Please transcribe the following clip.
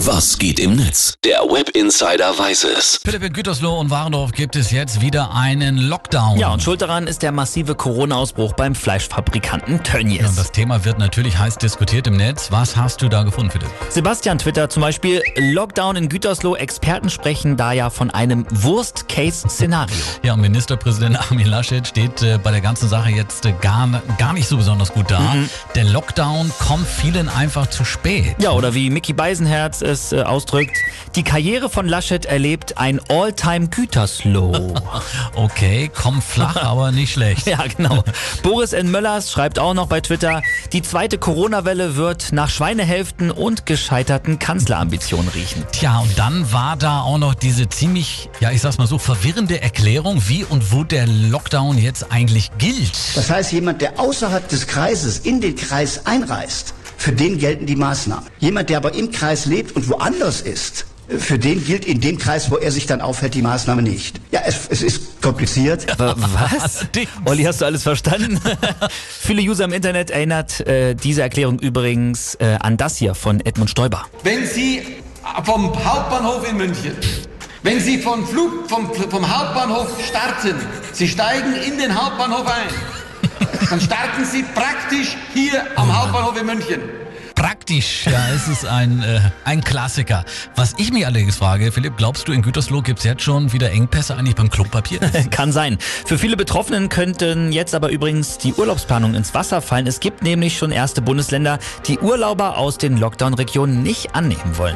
Was geht im Netz? Der Web Insider weiß es. Philipp in Gütersloh und Warendorf gibt es jetzt wieder einen Lockdown. Ja, und schuld daran ist der massive Corona-Ausbruch beim Fleischfabrikanten Tönnies. Ja, und das Thema wird natürlich heiß diskutiert im Netz. Was hast du da gefunden, Philipp? Sebastian Twitter zum Beispiel, Lockdown in Gütersloh, Experten sprechen da ja von einem Worst-Case-Szenario. Ja, und Ministerpräsident Armin Laschet steht äh, bei der ganzen Sache jetzt äh, gar, gar nicht so besonders gut da. Mhm. Der Lockdown kommt vielen einfach zu spät. Ja, oder wie Mickey Beisenherz es äh, ausdrückt, die Karriere von Laschet erlebt ein All-Time-Gütersloh. Okay, kommt flach, aber nicht schlecht. ja, genau. Boris N. Möllers schreibt auch noch bei Twitter, die zweite Corona-Welle wird nach Schweinehälften und gescheiterten Kanzlerambitionen riechen. Tja, und dann war da auch noch diese ziemlich, ja, ich sag's mal so, verwirrende Erklärung, wie und wo der Lockdown jetzt eigentlich gilt. Das heißt, jemand, der außerhalb des Kreises in den Kreis einreist, für den gelten die Maßnahmen. Jemand, der aber im Kreis lebt und woanders ist, für den gilt in dem Kreis, wo er sich dann aufhält, die Maßnahme nicht. Ja, es, es ist kompliziert. Aber was? Olli, hast du alles verstanden? Viele User im Internet erinnert äh, diese Erklärung übrigens äh, an das hier von Edmund Stoiber. Wenn Sie vom Hauptbahnhof in München, wenn Sie vom, Flug, vom, vom Hauptbahnhof starten, Sie steigen in den Hauptbahnhof ein, dann starten Sie praktisch hier am Hauptbahnhof in München. Praktisch, ja, es ist ein, äh, ein Klassiker. Was ich mich allerdings frage, Philipp, glaubst du, in Gütersloh gibt's jetzt schon wieder Engpässe eigentlich beim Klopapier? Kann sein. Für viele Betroffenen könnten jetzt aber übrigens die Urlaubsplanung ins Wasser fallen. Es gibt nämlich schon erste Bundesländer, die Urlauber aus den Lockdown-Regionen nicht annehmen wollen.